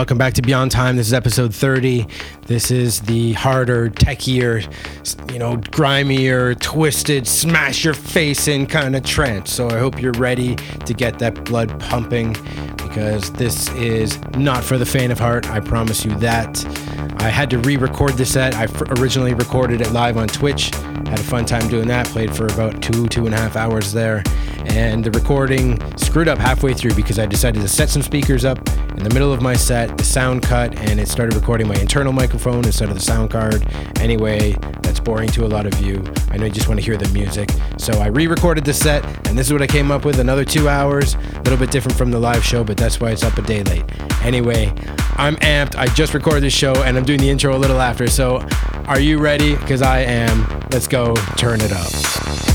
welcome back to Beyond Time. This is episode 30. This is the harder, techier, you know, grimier, twisted, smash your face in kind of trance. So I hope you're ready to get that blood pumping because this is not for the faint of heart. I promise you that. I had to re record the set. I originally recorded it live on Twitch. Had a fun time doing that. Played for about two, two and a half hours there. And the recording screwed up halfway through because I decided to set some speakers up in the middle of my set, the sound cut, and it started recording my internal microphone instead of the sound card. Anyway, that's boring to a lot of you. I know you just want to hear the music. So I re recorded the set, and this is what I came up with another two hours. A little bit different from the live show, but that's why it's up a day late. Anyway, I'm amped. I just recorded this show, and I'm doing the intro a little after. So are you ready? Because I am. Let's go turn it up.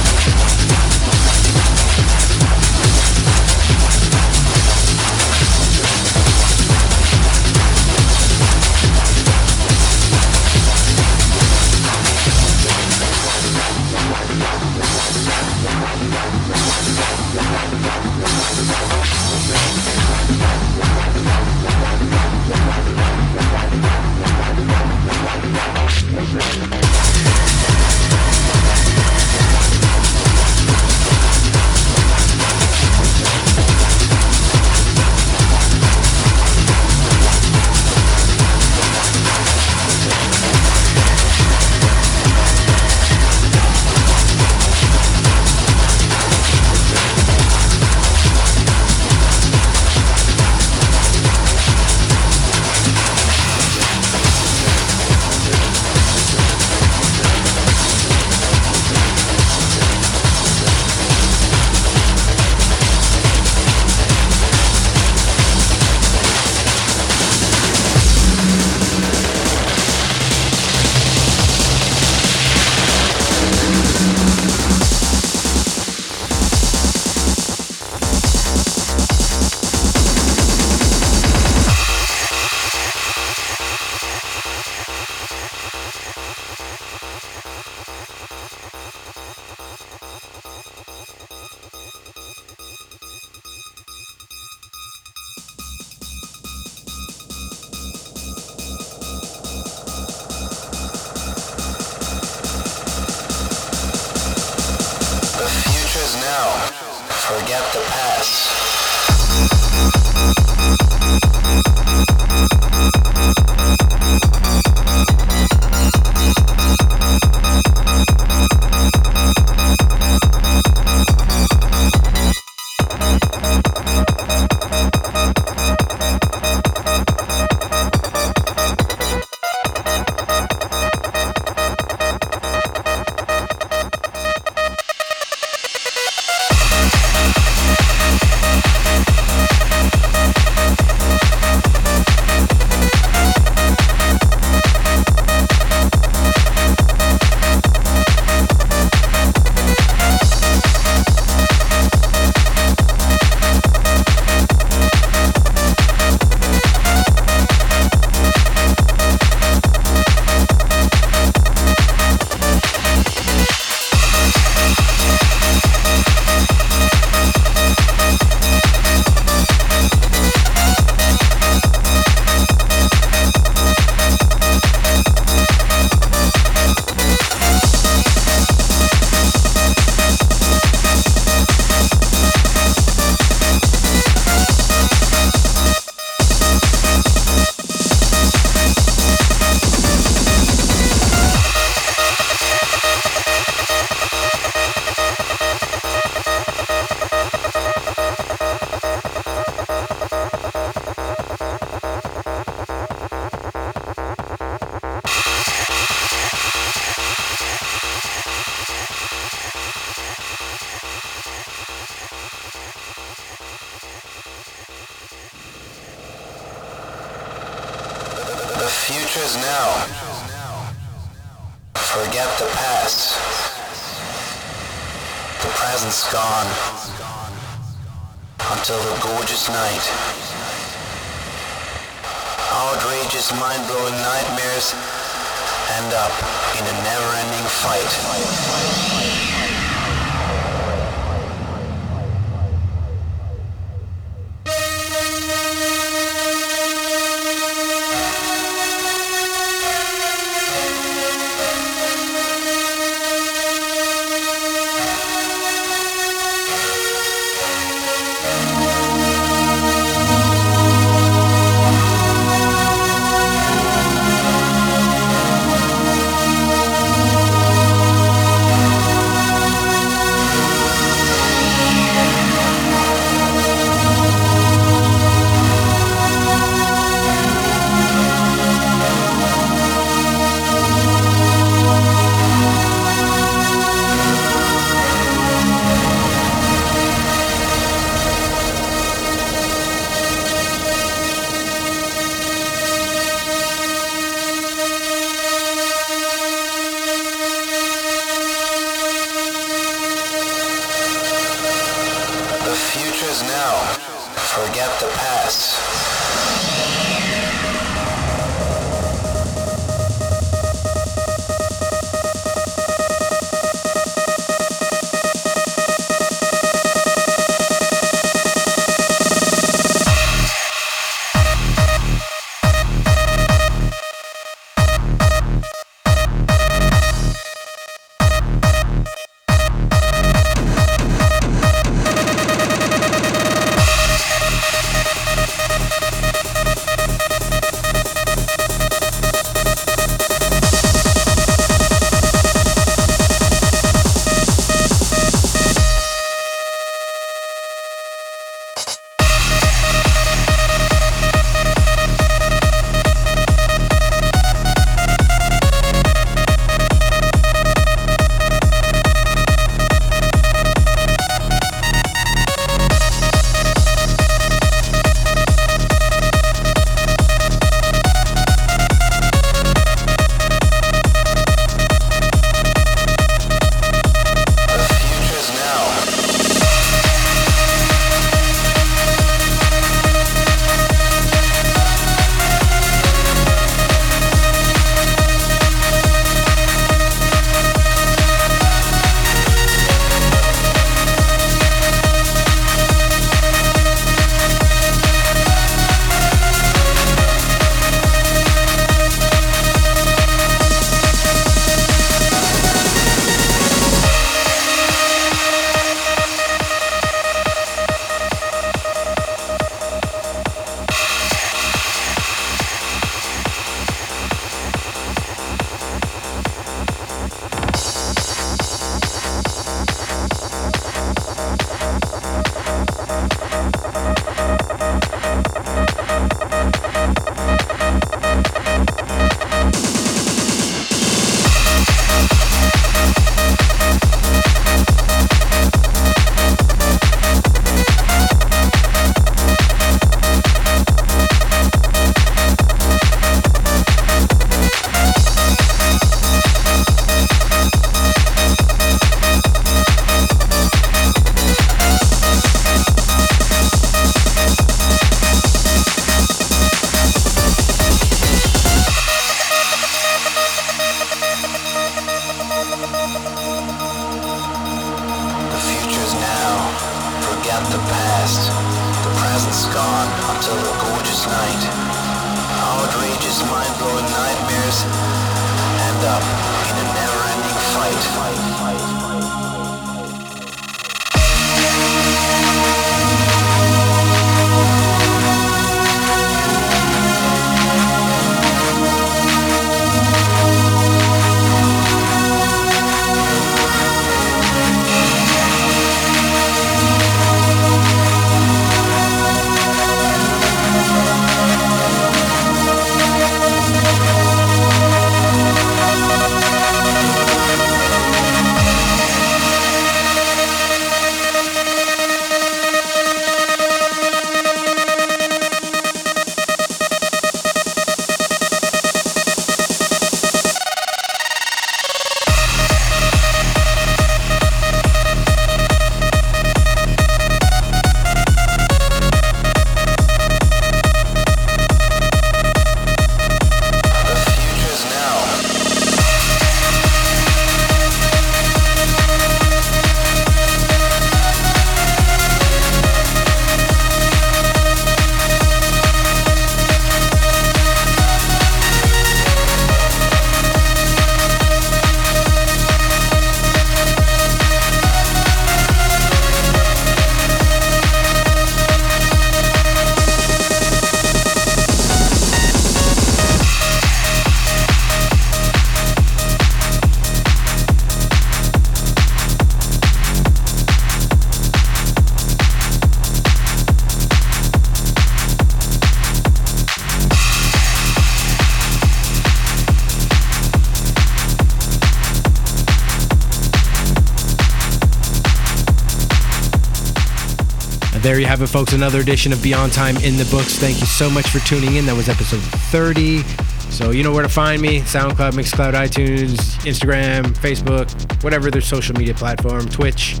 There you have it, folks. Another edition of Beyond Time in the books. Thank you so much for tuning in. That was episode 30. So you know where to find me SoundCloud, Mixcloud, iTunes, Instagram, Facebook, whatever their social media platform, Twitch.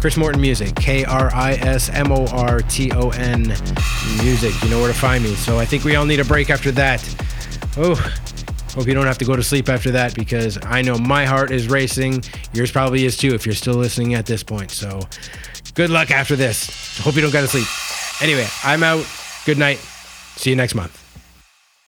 Kris Morton Music, K R I S M O R T O N Music. You know where to find me. So I think we all need a break after that. Oh, hope you don't have to go to sleep after that because I know my heart is racing. Yours probably is too if you're still listening at this point. So good luck after this. Hope you don't go to sleep. Anyway, I'm out. Good night. See you next month.